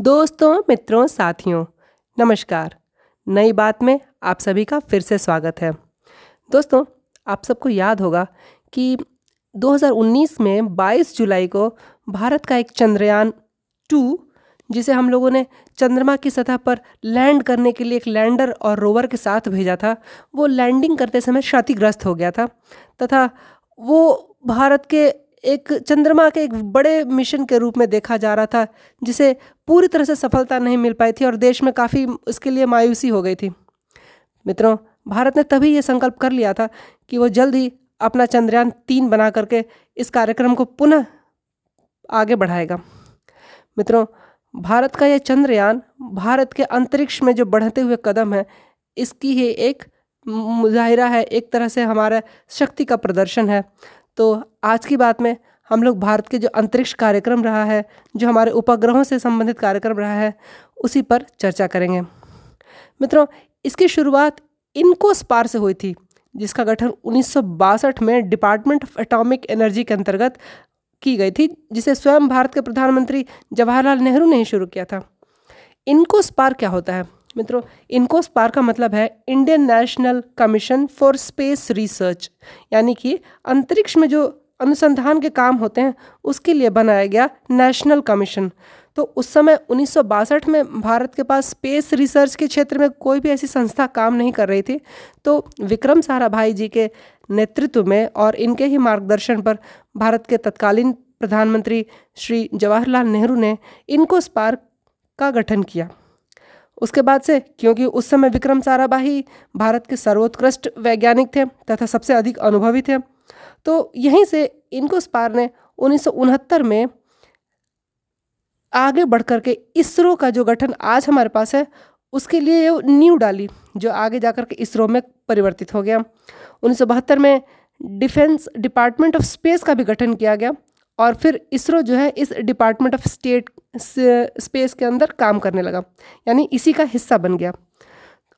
दोस्तों, मित्रों, साथियों, नमस्कार। नई बात में आप सभी का फिर से स्वागत है। दोस्तों, आप सबको याद होगा कि 2019 में 22 जुलाई को भारत का एक चंद्रयान टू, जिसे हम लोगों ने चंद्रमा की सतह पर लैंड करने के लिए एक लैंडर और रोवर के साथ भेजा था, वो लैंडिंग करते समय क्षतिग्रस्त हो गया था, तथा वो भारत के एक चंद्रमा के एक बड़े मिशन के रूप में देखा जा रहा था, जिसे पूरी तरह से सफलता नहीं मिल पाई थी और देश में काफ़ी उसके लिए मायूसी हो गई थी। मित्रों, भारत ने तभी ये संकल्प कर लिया था कि वो जल्द ही अपना चंद्रयान तीन बना करके इस कार्यक्रम को पुनः आगे बढ़ाएगा। मित्रों, भारत का यह चंद्रयान भारत के अंतरिक्ष में जो बढ़ते हुए कदम है, इसकी ही एक मुजाहिरा है, एक तरह से हमारा शक्ति का प्रदर्शन है। तो आज की बात में हम लोग भारत के जो अंतरिक्ष कार्यक्रम रहा है, जो हमारे उपग्रहों से संबंधित कार्यक्रम रहा है, उसी पर चर्चा करेंगे। मित्रों, इसकी शुरुआत इनको स्पार से हुई थी, जिसका गठन उन्नीस सौ बासठ में डिपार्टमेंट ऑफ़ एटॉमिक एनर्जी के अंतर्गत की गई थी, जिसे स्वयं भारत के प्रधानमंत्री जवाहरलाल नेहरू ने ही शुरू किया था। इनको स्पार क्या होता है? मित्रों, इनको स्पार का मतलब है Indian national commission for space research. यानी कि अंतरिक्ष में जो अनुसंधान के काम होते हैं, उसके लिए बनाया गया नेशनल कमीशन। तो उस समय उन्नीस सौ बासठ में भारत के पास स्पेस रिसर्च के क्षेत्र में कोई भी ऐसी संस्था काम नहीं कर रही थी। तो विक्रम साराभाई जी के नेतृत्व में और इनके ही मार्गदर्शन पर भारत के तत्कालीन प्रधानमंत्री श्री जवाहरलाल नेहरू ने इनको स्पार्क का गठन किया। उसके बाद से, क्योंकि उस समय विक्रम साराभाई भारत के सर्वोत्कृष्ट वैज्ञानिक थे तथा सबसे अधिक अनुभवी थे। तो यहीं से इनको स्पार ने उन्नीस सौ उनहत्तर में आगे बढ़ कर के इसरो का जो गठन आज हमारे पास है, उसके लिए नींव डाली, जो आगे जाकर के इसरो में परिवर्तित हो गया। उन्नीस सौ बहत्तर में डिफेंस डिपार्टमेंट ऑफ़ स्पेस का भी गठन किया गया। और फिर इसरो जो है इस डिपार्टमेंट ऑफ़ स्टेट स्पेस के अंदर काम करने लगा। यानी इसी का हिस्सा बन गया।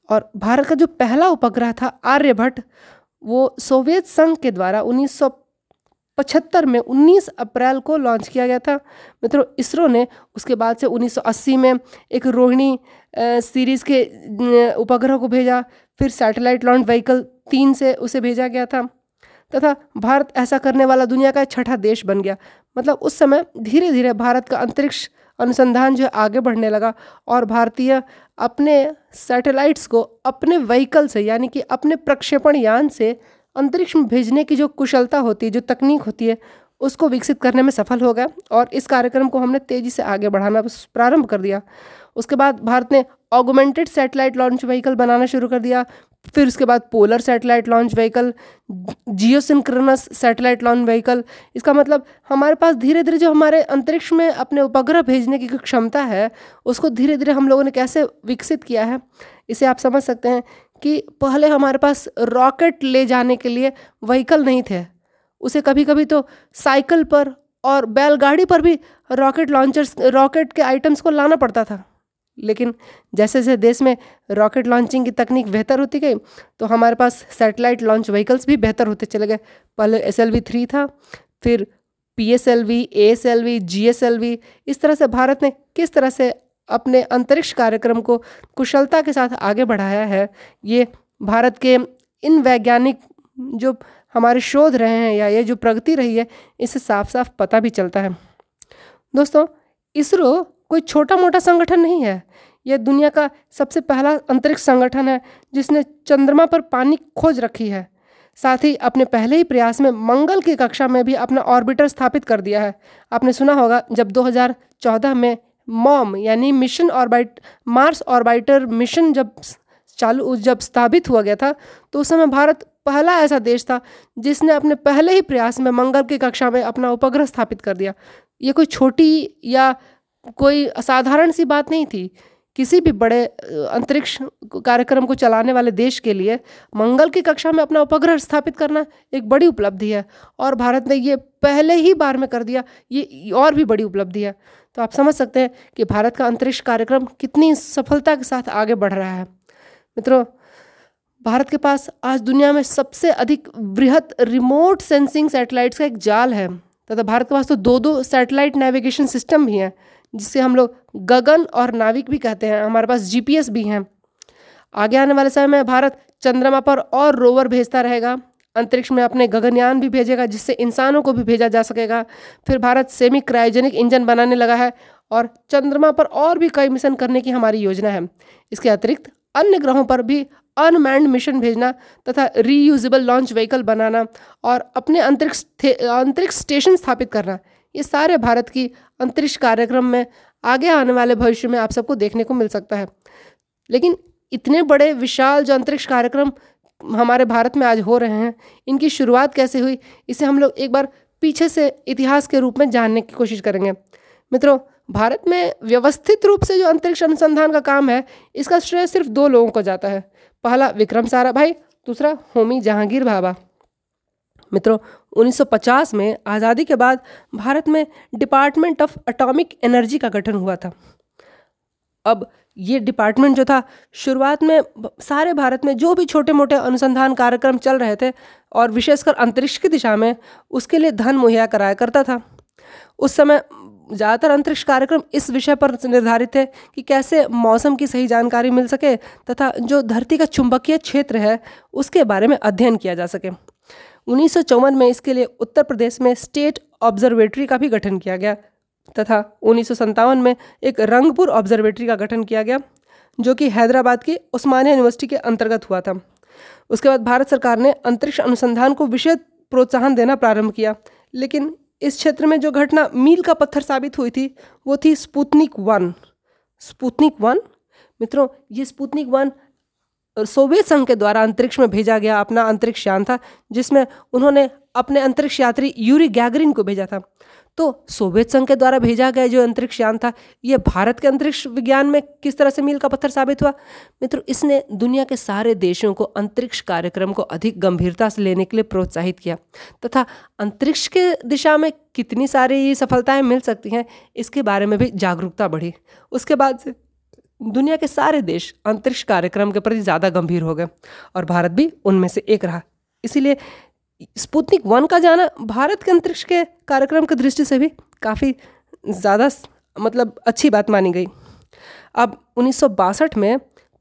और भारत का जो पहला उपग्रह था आर्यभट्ट, वो सोवियत संघ के द्वारा 1975 में 19 अप्रैल को लॉन्च किया गया था। मित्रों, इसरो ने उसके बाद से 1980 में एक रोहिणी सीरीज़ के उपग्रह को भेजा। फिर सैटेलाइट लॉन्च व्हीकल तीन से उसे भेजा गया था। तथा भारत ऐसा करने वाला दुनिया का छठा देश बन गया। मतलब उस समय धीरे धीरे भारत का अंतरिक्ष अनुसंधान जो है आगे बढ़ने लगा और भारतीय अपने सैटेलाइट्स को अपने व्हीकल से, यानी कि अपने प्रक्षेपण यान से अंतरिक्ष में भेजने की जो कुशलता होती है, जो तकनीक होती है, उसको विकसित करने में सफल हो गया और इस कार्यक्रम को हमने तेज़ी से आगे बढ़ाना प्रारंभ कर दिया। उसके बाद भारत ने ऑगोमेंटेड सैटेलाइट लॉन्च व्हीकल बनाना शुरू कर दिया। फिर उसके बाद polar satellite launch vehicle geosynchronous satellite launch vehicle इसका मतलब हमारे पास धीरे धीरे जो हमारे अंतरिक्ष में अपने उपग्रह भेजने की क्षमता है, उसको धीरे धीरे हम लोगों ने कैसे विकसित किया है, इसे आप समझ सकते हैं कि पहले हमारे पास रॉकेट ले जाने के लिए व्हीकल नहीं थे। उसे कभी कभी तो साइकिल पर और बैलगाड़ी पर भी रॉकेट लॉन्चर्स रॉकेट के आइटम्स को लाना पड़ता था। लेकिन जैसे जैसे देश में रॉकेट लॉन्चिंग की तकनीक बेहतर होती गई तो हमारे पास सैटेलाइट लॉन्च व्हीकल्स भी बेहतर होते चले गए। पहले एस एल वी थ्री था, फिर P S L V A S L V G S L V इस तरह से भारत ने किस तरह से अपने अंतरिक्ष कार्यक्रम को कुशलता के साथ आगे बढ़ाया है, ये भारत के इन वैज्ञानिक जो हमारे शोध रहे हैं या ये जो प्रगति रही है इससे साफ़ साफ़ पता भी चलता है। दोस्तों, इसरो कोई छोटा मोटा संगठन नहीं है। यह दुनिया का सबसे पहला अंतरिक्ष संगठन है, जिसने चंद्रमा पर पानी खोज रखी है। साथ ही अपने पहले ही प्रयास में मंगल की कक्षा में भी अपना ऑर्बिटर स्थापित कर दिया है। आपने सुना होगा, जब 2014 में मॉम यानी mission orbit Mars orbiter mission जब चालू, जब स्थापित हुआ गया था तो उस समय भारत पहला ऐसा देश था, जिसने अपने पहले ही प्रयास में मंगल की कक्षा में अपना उपग्रह स्थापित कर दिया। ये कोई छोटी या कोई असाधारण सी बात नहीं थी। किसी भी बड़े अंतरिक्ष कार्यक्रम को चलाने वाले देश के लिए मंगल की कक्षा में अपना उपग्रह स्थापित करना एक बड़ी उपलब्धि है और भारत ने ये पहले ही बार में कर दिया, ये और भी बड़ी उपलब्धि है। तो आप समझ सकते हैं कि भारत का अंतरिक्ष कार्यक्रम कितनी सफलता के साथ आगे बढ़ रहा है। मित्रों, भारत के पास आज दुनिया में सबसे अधिक बृहत रिमोट सेंसिंग सैटेलाइट्स का एक जाल है, तथा भारत के पास तो दो दो सैटेलाइट नेविगेशन सिस्टम भी हैं। जिसे हम लोग गगन और नाविक भी कहते हैं। हमारे पास जीपीएस भी हैं। आगे आने वाले समय में भारत चंद्रमा पर और रोवर भेजता रहेगा। अंतरिक्ष में अपने गगनयान भी भेजेगा, जिससे इंसानों को भी भेजा जा सकेगा। फिर भारत सेमी क्रायोजेनिक इंजन बनाने लगा है और चंद्रमा पर और भी कई मिशन करने की हमारी योजना है। इसके अतिरिक्त अन्य ग्रहों पर भी अनमैंड मिशन भेजना तथा रीयूजेबल लॉन्च व्हीकल बनाना और अपने अंतरिक्ष अंतरिक्ष स्टेशन स्थापित करना। ये सारे भारत की अंतरिक्ष कार्यक्रम में आगे आने वाले भविष्य में आप सबको देखने को मिल सकता है। लेकिन इतने बड़े, विशाल जो अंतरिक्ष कार्यक्रम हमारे भारत में आज हो रहे हैं, इनकी शुरुआत कैसे हुई, इसे हम लोग एक बार पीछे से इतिहास के रूप में जानने की कोशिश करेंगे। मित्रों, भारत में व्यवस्थित रूप से जो अंतरिक्ष अनुसंधान का काम है, इसका श्रेय सिर्फ़ दो लोगों को जाता है। पहला विक्रम साराभाई दूसरा होमी जहांगीर बाबा। मित्रों 1950 में आज़ादी के बाद भारत में डिपार्टमेंट ऑफ़ एटॉमिक एनर्जी का गठन हुआ था। अब ये डिपार्टमेंट जो था, शुरुआत में सारे भारत में जो भी छोटे मोटे अनुसंधान कार्यक्रम चल रहे थे और विशेषकर अंतरिक्ष की दिशा में, उसके लिए धन मुहैया कराया करता था। उस समय ज़्यादातर अंतरिक्ष कार्यक्रम इस विषय पर निर्धारित थे कि कैसे मौसम की सही जानकारी मिल सके तथा जो धरती का चुंबकीय क्षेत्र है, उसके बारे में अध्ययन किया जा सके। उन्नीस सौ चौवन में इसके लिए उत्तर प्रदेश में स्टेट ऑब्जर्वेटरी का भी गठन किया गया, तथा उन्नीस में एक रंगपुर ऑब्जर्वेटरी का गठन किया गया, जो कि हैदराबाद की उस्मानिया यूनिवर्सिटी के अंतर्गत हुआ था। उसके बाद भारत सरकार ने अंतरिक्ष अनुसंधान को विशेष प्रोत्साहन देना प्रारंभ किया, लेकिन इस क्षेत्र में जो घटना मील का पत्थर साबित हुई थी, वो थी स्पुतनिक वन। Sputnik one? मित्रों, ये स्पुतनिक वन सोवियत संघ के द्वारा अंतरिक्ष में भेजा गया अपना अंतरिक्ष यान था, जिसमें उन्होंने अपने अंतरिक्ष यात्री यूरी गैगरिन को भेजा था। तो सोवियत संघ के द्वारा भेजा गया जो अंतरिक्ष यान था, ये भारत के अंतरिक्ष विज्ञान में किस तरह से मील का पत्थर साबित हुआ? मित्रों, इसने दुनिया के सारे देशों को अंतरिक्ष कार्यक्रम को अधिक गंभीरता से लेने के लिए प्रोत्साहित किया, तथा अंतरिक्ष के दिशा में कितनी सारी सफलताएँ मिल सकती हैं, इसके बारे में भी जागरूकता बढ़ी। उसके बाद से दुनिया के सारे देश अंतरिक्ष कार्यक्रम के प्रति ज़्यादा गंभीर हो गए और भारत भी उनमें से एक रहा। इसीलिए स्पुतनिक वन का जाना भारत के अंतरिक्ष के कार्यक्रम की दृष्टि से भी काफ़ी ज़्यादा मतलब अच्छी बात मानी गई। अब उन्नीस सौ बासठ में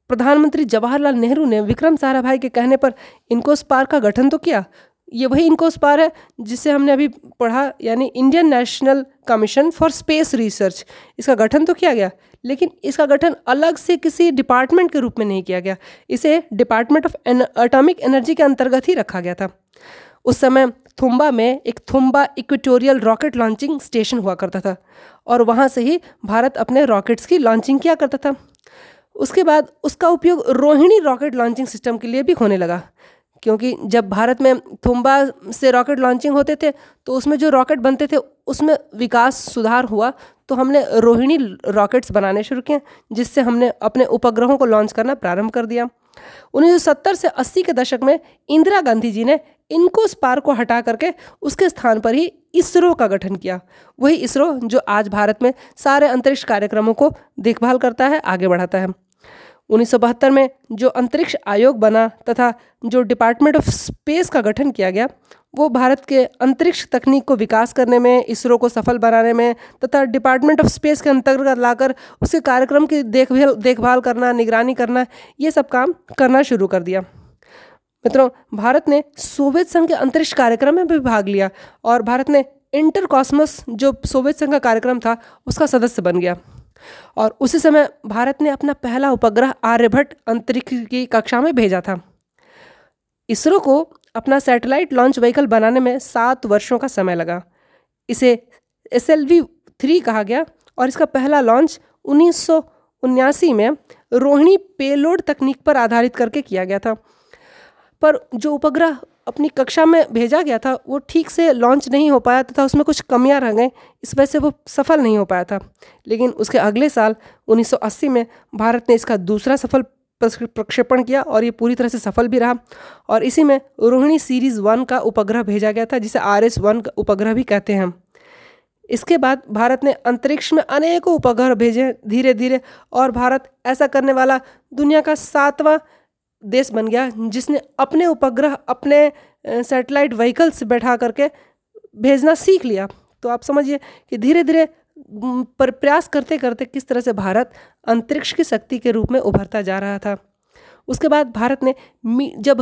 प्रधानमंत्री जवाहरलाल नेहरू ने विक्रम साराभाई के कहने पर इनकोस पार्क का गठन तो किया ये वही इनकोस पार है जिसे हमने अभी पढ़ा, यानी Indian national commission for space research इसका गठन तो किया गया, लेकिन इसका गठन अलग से किसी डिपार्टमेंट के रूप में नहीं किया गया। इसे डिपार्टमेंट ऑफ़ एटॉमिक एनर्जी के अंतर्गत ही रखा गया था। उस समय थुम्बा में एक Thumba equatorial rocket launching station हुआ करता था, और वहाँ से ही भारत अपने रॉकेट्स की लॉन्चिंग किया करता था। उसके बाद उसका उपयोग रोहिणी रॉकेट लॉन्चिंग सिस्टम के लिए भी होने लगा। क्योंकि जब भारत में थुम्बा से रॉकेट लॉन्चिंग होते थे तो उसमें जो रॉकेट बनते थे, उसमें विकास सुधार हुआ। तो हमने रोहिणी रॉकेट्स बनाने शुरू किए, जिससे हमने अपने उपग्रहों को लॉन्च करना प्रारंभ कर दिया। 1970 से 80 के दशक में इंदिरा गांधी जी ने इनको स्पार को हटा करके उसके स्थान पर ही इसरो का गठन किया। वही इसरो जो आज भारत में सारे अंतरिक्ष कार्यक्रमों को देखभाल करता है, आगे बढ़ाता है। उन्नीस सौ बहत्तर में जो अंतरिक्ष आयोग बना तथा जो डिपार्टमेंट ऑफ़ स्पेस का गठन किया गया, वो भारत के अंतरिक्ष तकनीक को विकास करने में, इसरो को सफल बनाने में तथा डिपार्टमेंट ऑफ़ स्पेस के अंतर्गत लाकर उसके कार्यक्रम की देखभाल देखभाल करना, निगरानी करना, ये सब काम करना शुरू कर दिया। मित्रों, भारत ने सोवियत संघ के अंतरिक्ष कार्यक्रम में भी भाग लिया और भारत ने इंटर कॉस्मस जो सोवियत संघ का कार्यक्रम था, उसका सदस्य बन गया। और उसी समय भारत ने अपना पहला उपग्रह आर्यभट्ट अंतरिक्ष की कक्षा में भेजा था। इसरो को अपना सैटेलाइट लॉन्च व्हीकल बनाने में सात वर्षों का समय लगा। इसे एस एल वी थ्री कहा गया और इसका पहला लॉन्च उन्नीस में रोहिणी पेलोड तकनीक पर आधारित करके किया गया था। पर जो उपग्रह अपनी कक्षा में भेजा गया था, वो ठीक से लॉन्च नहीं हो पाया तथा उसमें कुछ कमियाँ रह गई, इस वजह से वो सफल नहीं हो पाया था। लेकिन उसके अगले साल 1980 में भारत ने इसका दूसरा सफल प्रक्षेपण किया और ये पूरी तरह से सफल भी रहा। और इसी में रोहिणी सीरीज़ वन का उपग्रह भेजा गया था, जिसे आर एस वन का उपग्रह भी कहते हैं इसके बाद भारत ने अंतरिक्ष में अनेकों उपग्रह भेजे धीरे धीरे और भारत ऐसा करने वाला दुनिया का सातवां देश बन गया, जिसने अपने उपग्रह, अपने सैटेलाइट व्हीकल्स बैठा करके भेजना सीख लिया। तो आप समझिए कि धीरे धीरे पर प्रयास करते करते किस तरह से भारत अंतरिक्ष की शक्ति के रूप में उभरता जा रहा था। उसके बाद भारत ने जब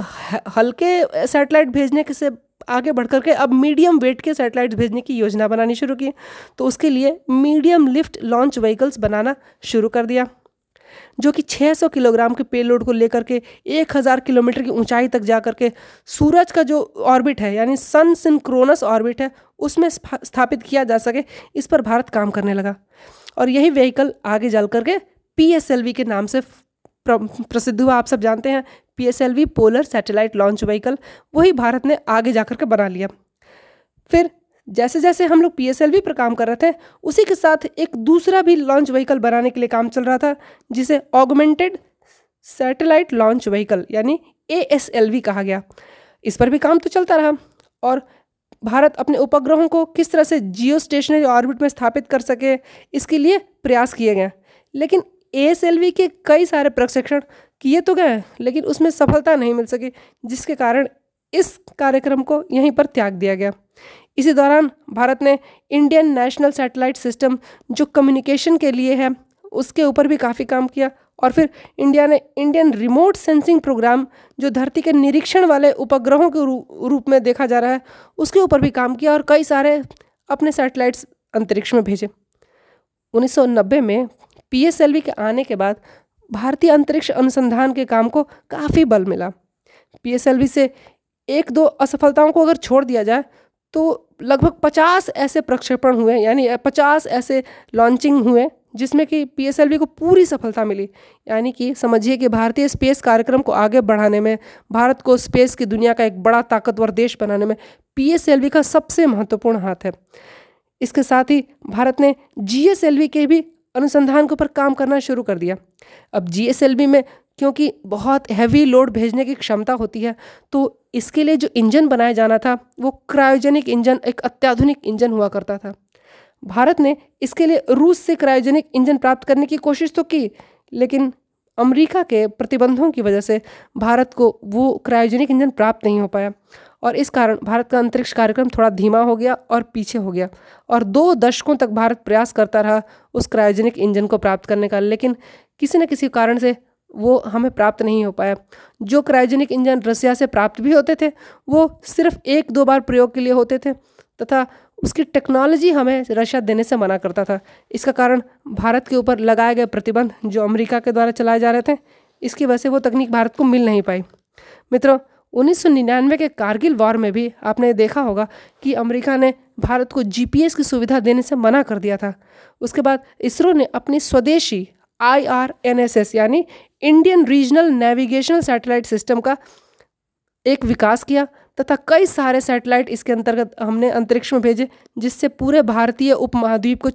हल्के सैटेलाइट भेजने के से आगे बढ़ करके अब मीडियम वेट के सैटेलाइट्स भेजने की योजना बनानी शुरू की तो उसके लिए मीडियम लिफ्ट लॉन्च व्हीकल्स बनाना शुरू कर दिया। जो कि 600 किलोग्राम के पेलोड को लेकर के 1000 किलोमीटर की ऊंचाई तक जा करके सूरज का जो ऑर्बिट है, यानी सन सिंक्रोनस ऑर्बिट है, उसमें स्थापित किया जा सके, इस पर भारत काम करने लगा। और यही व्हीकल आगे जल करके पी के नाम से प्रसिद्ध हुआ, आप सब जानते हैं। PSLV polar satellite launch vehicle वही भारत ने आगे जाकर के बना लिया। फिर जैसे जैसे हम लोग पीएसएलवी पर काम कर रहे थे, उसी के साथ एक दूसरा भी लॉन्च व्हीकल बनाने के लिए काम चल रहा था, जिसे ऑगमेंटेड सैटेलाइट लॉन्च व्हीकल यानी एएसएलवी कहा गया। इस पर भी काम तो चलता रहा। और भारत अपने उपग्रहों को किस तरह से जियो स्टेशनरी ऑर्बिट में स्थापित कर सके, इसके लिए प्रयास किए गए। लेकिन एएसएलवी के कई सारे प्रशिक्षण किए तो गए, लेकिन उसमें सफलता नहीं मिल सकी, जिसके कारण इस कार्यक्रम को यहीं पर त्याग दिया गया। इसी दौरान भारत ने इंडियन नेशनल सैटेलाइट सिस्टम जो कम्युनिकेशन के लिए है, उसके ऊपर भी काफ़ी काम किया और फिर इंडिया ने इंडियन रिमोट सेंसिंग प्रोग्राम जो धरती के निरीक्षण वाले उपग्रहों के रूप में देखा जा रहा है, उसके ऊपर भी काम किया और कई सारे अपने सैटेलाइट्स अंतरिक्ष में भेजे। 1990 में पीएसएलवी के आने के बाद भारतीय अंतरिक्ष अनुसंधान के काम को काफ़ी बल मिला। पीएसएलवी से एक दो असफलताओं को अगर छोड़ दिया जाए तो लगभग पचास ऐसे प्रक्षेपण हुए, यानी पचास ऐसे लॉन्चिंग हुए, जिसमें कि पी को पूरी सफलता मिली। यानी कि समझिए कि भारतीय स्पेस कार्यक्रम को आगे बढ़ाने में, भारत को स्पेस की दुनिया का एक बड़ा ताकतवर देश बनाने में पी का सबसे महत्वपूर्ण हाथ है। इसके साथ ही भारत ने जी के भी अनुसंधान के ऊपर काम करना शुरू कर दिया। अब जी में क्योंकि बहुत हैवी लोड भेजने की क्षमता होती है तो इसके लिए जो इंजन बनाया जाना था, वो क्रायोजेनिक इंजन, एक अत्याधुनिक इंजन हुआ करता था। भारत ने इसके लिए रूस से क्रायोजेनिक इंजन प्राप्त करने की कोशिश तो की, लेकिन अमेरिका के प्रतिबंधों की वजह से भारत को वो क्रायोजेनिक इंजन प्राप्त नहीं हो पाया। और इस कारण भारत का अंतरिक्ष कार्यक्रम थोड़ा धीमा हो गया और पीछे हो गया। और दो दशकों तक भारत प्रयास करता रहा उस क्रायोजेनिक इंजन को प्राप्त करने का, लेकिन किसी न किसी कारण से वो हमें प्राप्त नहीं हो पाया। जो क्रायोजेनिक इंजन रसिया से प्राप्त भी होते थे, वो सिर्फ़ एक दो बार प्रयोग के लिए होते थे, तथा उसकी टेक्नोलॉजी हमें रशिया देने से मना करता था। इसका कारण भारत के ऊपर लगाए गए प्रतिबंध जो अमेरिका के द्वारा चलाए जा रहे थे, इसकी वजह से वो तकनीक भारत को मिल नहीं पाई। मित्रों 1999 के कारगिल वॉर में भी आपने देखा होगा कि अमेरिका ने भारत को जीपीएस की सुविधा देने से मना कर दिया था। उसके बाद इसरो ने अपनी स्वदेशी I R N S S यानी Indian regional navigational satellite system का एक विकास किया तथा कई सारे सैटेलाइट इसके अंतर्गत हमने अंतरिक्ष में भेजे, जिससे पूरे भारतीय उपमहाद्वीप को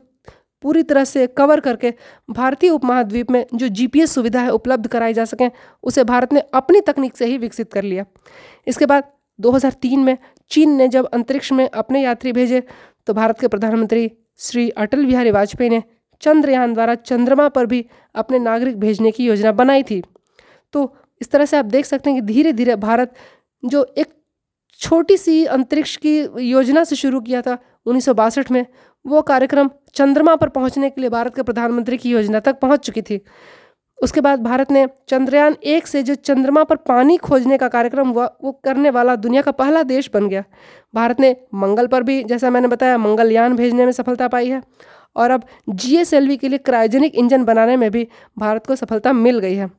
पूरी तरह से कवर करके भारतीय उपमहाद्वीप में जो जीपीएस सुविधा है उपलब्ध कराई जा सकें, उसे भारत ने अपनी तकनीक से ही विकसित कर लिया। इसके बाद 2003 में चीन ने जब अंतरिक्ष में अपने यात्री भेजे तो भारत के प्रधानमंत्री श्री अटल बिहारी वाजपेयी ने चंद्रयान द्वारा चंद्रमा पर भी अपने नागरिक भेजने की योजना बनाई थी। तो इस तरह से आप देख सकते हैं कि धीरे धीरे भारत जो एक छोटी सी अंतरिक्ष की योजना से शुरू किया था उन्नीस सौ बासठ में, वो कार्यक्रम चंद्रमा पर पहुँचने के लिए भारत के प्रधानमंत्री की योजना तक पहुँच चुकी थी। उसके बाद भारत ने चंद्रयान एक से जो चंद्रमा पर पानी खोजने का कार्यक्रम हुआ, वो करने वाला दुनिया का पहला देश बन गया। भारत ने मंगल पर भी, जैसा मैंने बताया, मंगलयान भेजने में सफलता पाई है। और अब जीएसएलवी के लिए क्रायोजेनिक इंजन बनाने में भी भारत को सफलता मिल गई है।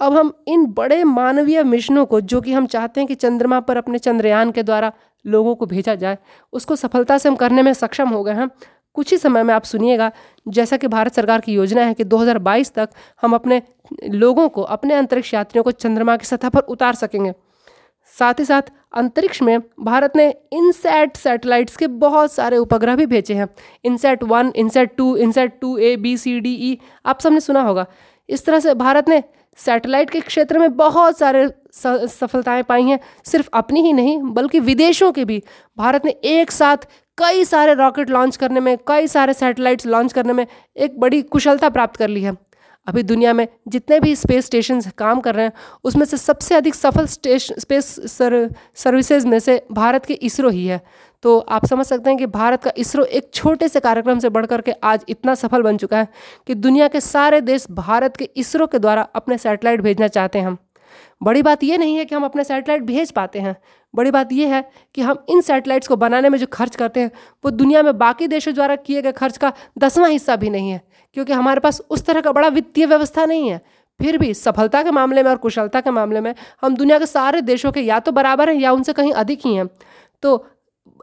अब हम इन बड़े मानवीय मिशनों को, जो कि हम चाहते हैं कि चंद्रमा पर अपने चंद्रयान के द्वारा लोगों को भेजा जाए, उसको सफलता से हम करने में सक्षम हो गए हैं। कुछ ही समय में आप सुनिएगा, जैसा कि भारत सरकार की योजना है कि 2022 तक हम अपने लोगों को, अपने अंतरिक्ष यात्रियों को चंद्रमा की सतह पर उतार सकेंगे। साथ ही साथ अंतरिक्ष में भारत ने इनसेट सैटेलाइट्स के बहुत सारे उपग्रह भी भेजे हैं। INSAT one, INSAT two INSAT two A, B, C, D, E, आप सबने सुना होगा। इस तरह से भारत ने सैटेलाइट के क्षेत्र में बहुत सारे सफलताएँ पाई हैं। सिर्फ़ अपनी ही नहीं, बल्कि विदेशों के भी। भारत ने एक साथ कई सारे रॉकेट लॉन्च करने में, कई सारे सैटेलाइट्स लॉन्च करने में एक बड़ी कुशलता प्राप्त कर ली है। अभी दुनिया में जितने भी स्पेस स्टेशन काम कर रहे हैं, उसमें से सबसे अधिक सफल स्पेस सर सर्विसेज़ में से भारत के इसरो ही है। तो आप समझ सकते हैं कि भारत का इसरो एक छोटे से कार्यक्रम से बढ़ कर के आज इतना सफल बन चुका है कि दुनिया के सारे देश भारत के इसरो के द्वारा अपने सैटेलाइट भेजना चाहते हैं हम। बड़ी बात यह नहीं है कि हम अपने सैटेलाइट भेज पाते हैं। बड़ी बात यह है कि हम इन सैटेलाइट्स को बनाने में जो खर्च करते हैं, वो दुनिया में बाकी देशों द्वारा किए गए खर्च का दसवां हिस्सा भी नहीं है, क्योंकि हमारे पास उस तरह का बड़ा वित्तीय व्यवस्था नहीं है। फिर भी सफलता के मामले में और कुशलता के मामले में हम दुनिया के सारे देशों के या तो बराबर हैं या उनसे कहीं अधिक ही हैं। तो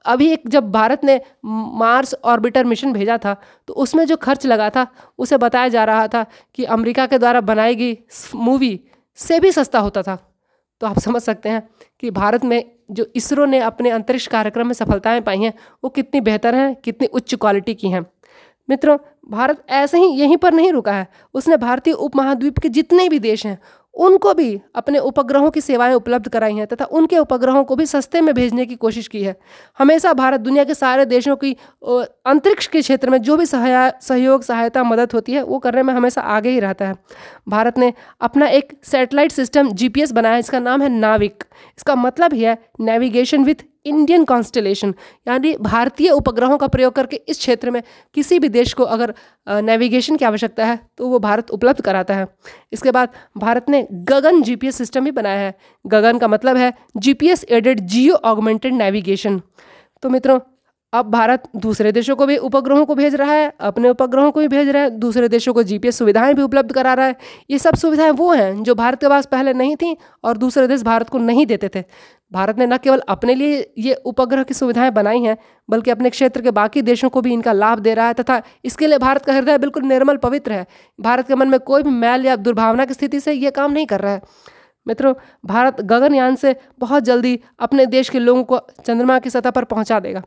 अभी एक जब भारत ने मार्स ऑर्बिटर मिशन भेजा था तो उसमें जो खर्च लगा था, उसे बताया जा रहा था कि अमेरिका के द्वारा बनाई गई मूवी से भी सस्ता होता था। तो आप समझ सकते हैं कि भारत में जो इसरो ने अपने अंतरिक्ष कार्यक्रम में सफलताएँ पाई हैं, वो कितनी बेहतर हैं, कितनी उच्च क्वालिटी की हैं। मित्रों, भारत ऐसे ही यहीं पर नहीं रुका है। उसने भारतीय उपमहाद्वीप के जितने भी देश हैं उनको भी अपने उपग्रहों की सेवाएँ उपलब्ध कराई हैं तथा उनके उपग्रहों को भी सस्ते में भेजने की कोशिश की है। हमेशा भारत दुनिया के सारे देशों की अंतरिक्ष के क्षेत्र में जो भी सहयोग, सहायता, मदद होती है, वो करने में हमेशा आगे ही रहता है। भारत ने अपना एक सैटेलाइट सिस्टम, जीपीएस बनाया है, इसका नाम है नाविक। इसका मतलब ही है नेविगेशन विथ इंडियन कॉन्स्टलेशन यानी भारतीय उपग्रहों का प्रयोग करके इस क्षेत्र में किसी भी देश को अगर नेविगेशन की आवश्यकता है तो वो भारत उपलब्ध कराता है। इसके बाद भारत ने गगन जीपीएस सिस्टम भी बनाया है। गगन का मतलब है G P S aided geo augmented navigation तो मित्रों अब भारत दूसरे देशों को भी उपग्रहों को भेज रहा है, अपने उपग्रहों को भी भेज रहा है, दूसरे देशों को जीपीएस सुविधाएँ भी उपलब्ध करा रहा है। ये सब सुविधाएँ वो हैं जो भारत के पास पहले नहीं थी और दूसरे देश भारत को नहीं देते थे। भारत ने न केवल अपने लिए ये उपग्रह की सुविधाएँ बनाई हैं, बल्कि अपने क्षेत्र के बाकी देशों को भी इनका लाभ दे रहा है तथा इसके लिए भारत का हृदय बिल्कुल निर्मल पवित्र है। भारत के मन में कोई भी मैल या दुर्भावना की स्थिति से ये काम नहीं कर रहा है। मित्रों, भारत गगनयान से बहुत जल्दी अपने देश के लोगों को चंद्रमा की सतह पर पहुँचा देगा।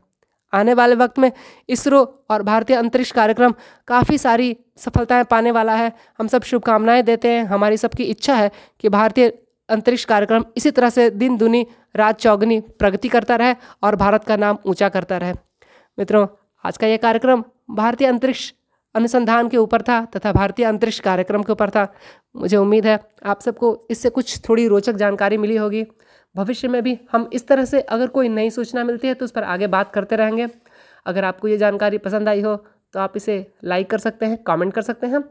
आने वाले वक्त में इसरो और भारतीय अंतरिक्ष कार्यक्रम काफ़ी सारी सफलताएँ पाने वाला है। हम सब शुभकामनाएँ देते हैं। हमारी सबकी इच्छा है कि भारतीय अंतरिक्ष कार्यक्रम इसी तरह से दिन दुनी, रात चौगनी प्रगति करता रहे और भारत का नाम ऊँचा करता रहे। मित्रों, आज का यह कार्यक्रम भारतीय अंतरिक्ष अनुसंधान के ऊपर था तथा भारतीय अंतरिक्ष कार्यक्रम के ऊपर था। मुझे उम्मीद है आप सबको इससे कुछ थोड़ी रोचक जानकारी मिली होगी। भविष्य में भी हम इस तरह से अगर कोई नई सूचना मिलती है तो उस पर आगे बात करते रहेंगे। अगर आपको ये जानकारी पसंद आई हो तो आप इसे लाइक कर सकते हैं कमेंट कर सकते हैं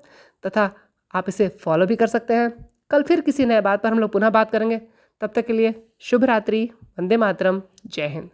तथा आप इसे फॉलो भी कर सकते हैं। कल फिर किसी नए बात पर हम लोग पुनः बात करेंगे। तब तक के लिए शुभ रात्रि वंदे मातरम, जय हिंद।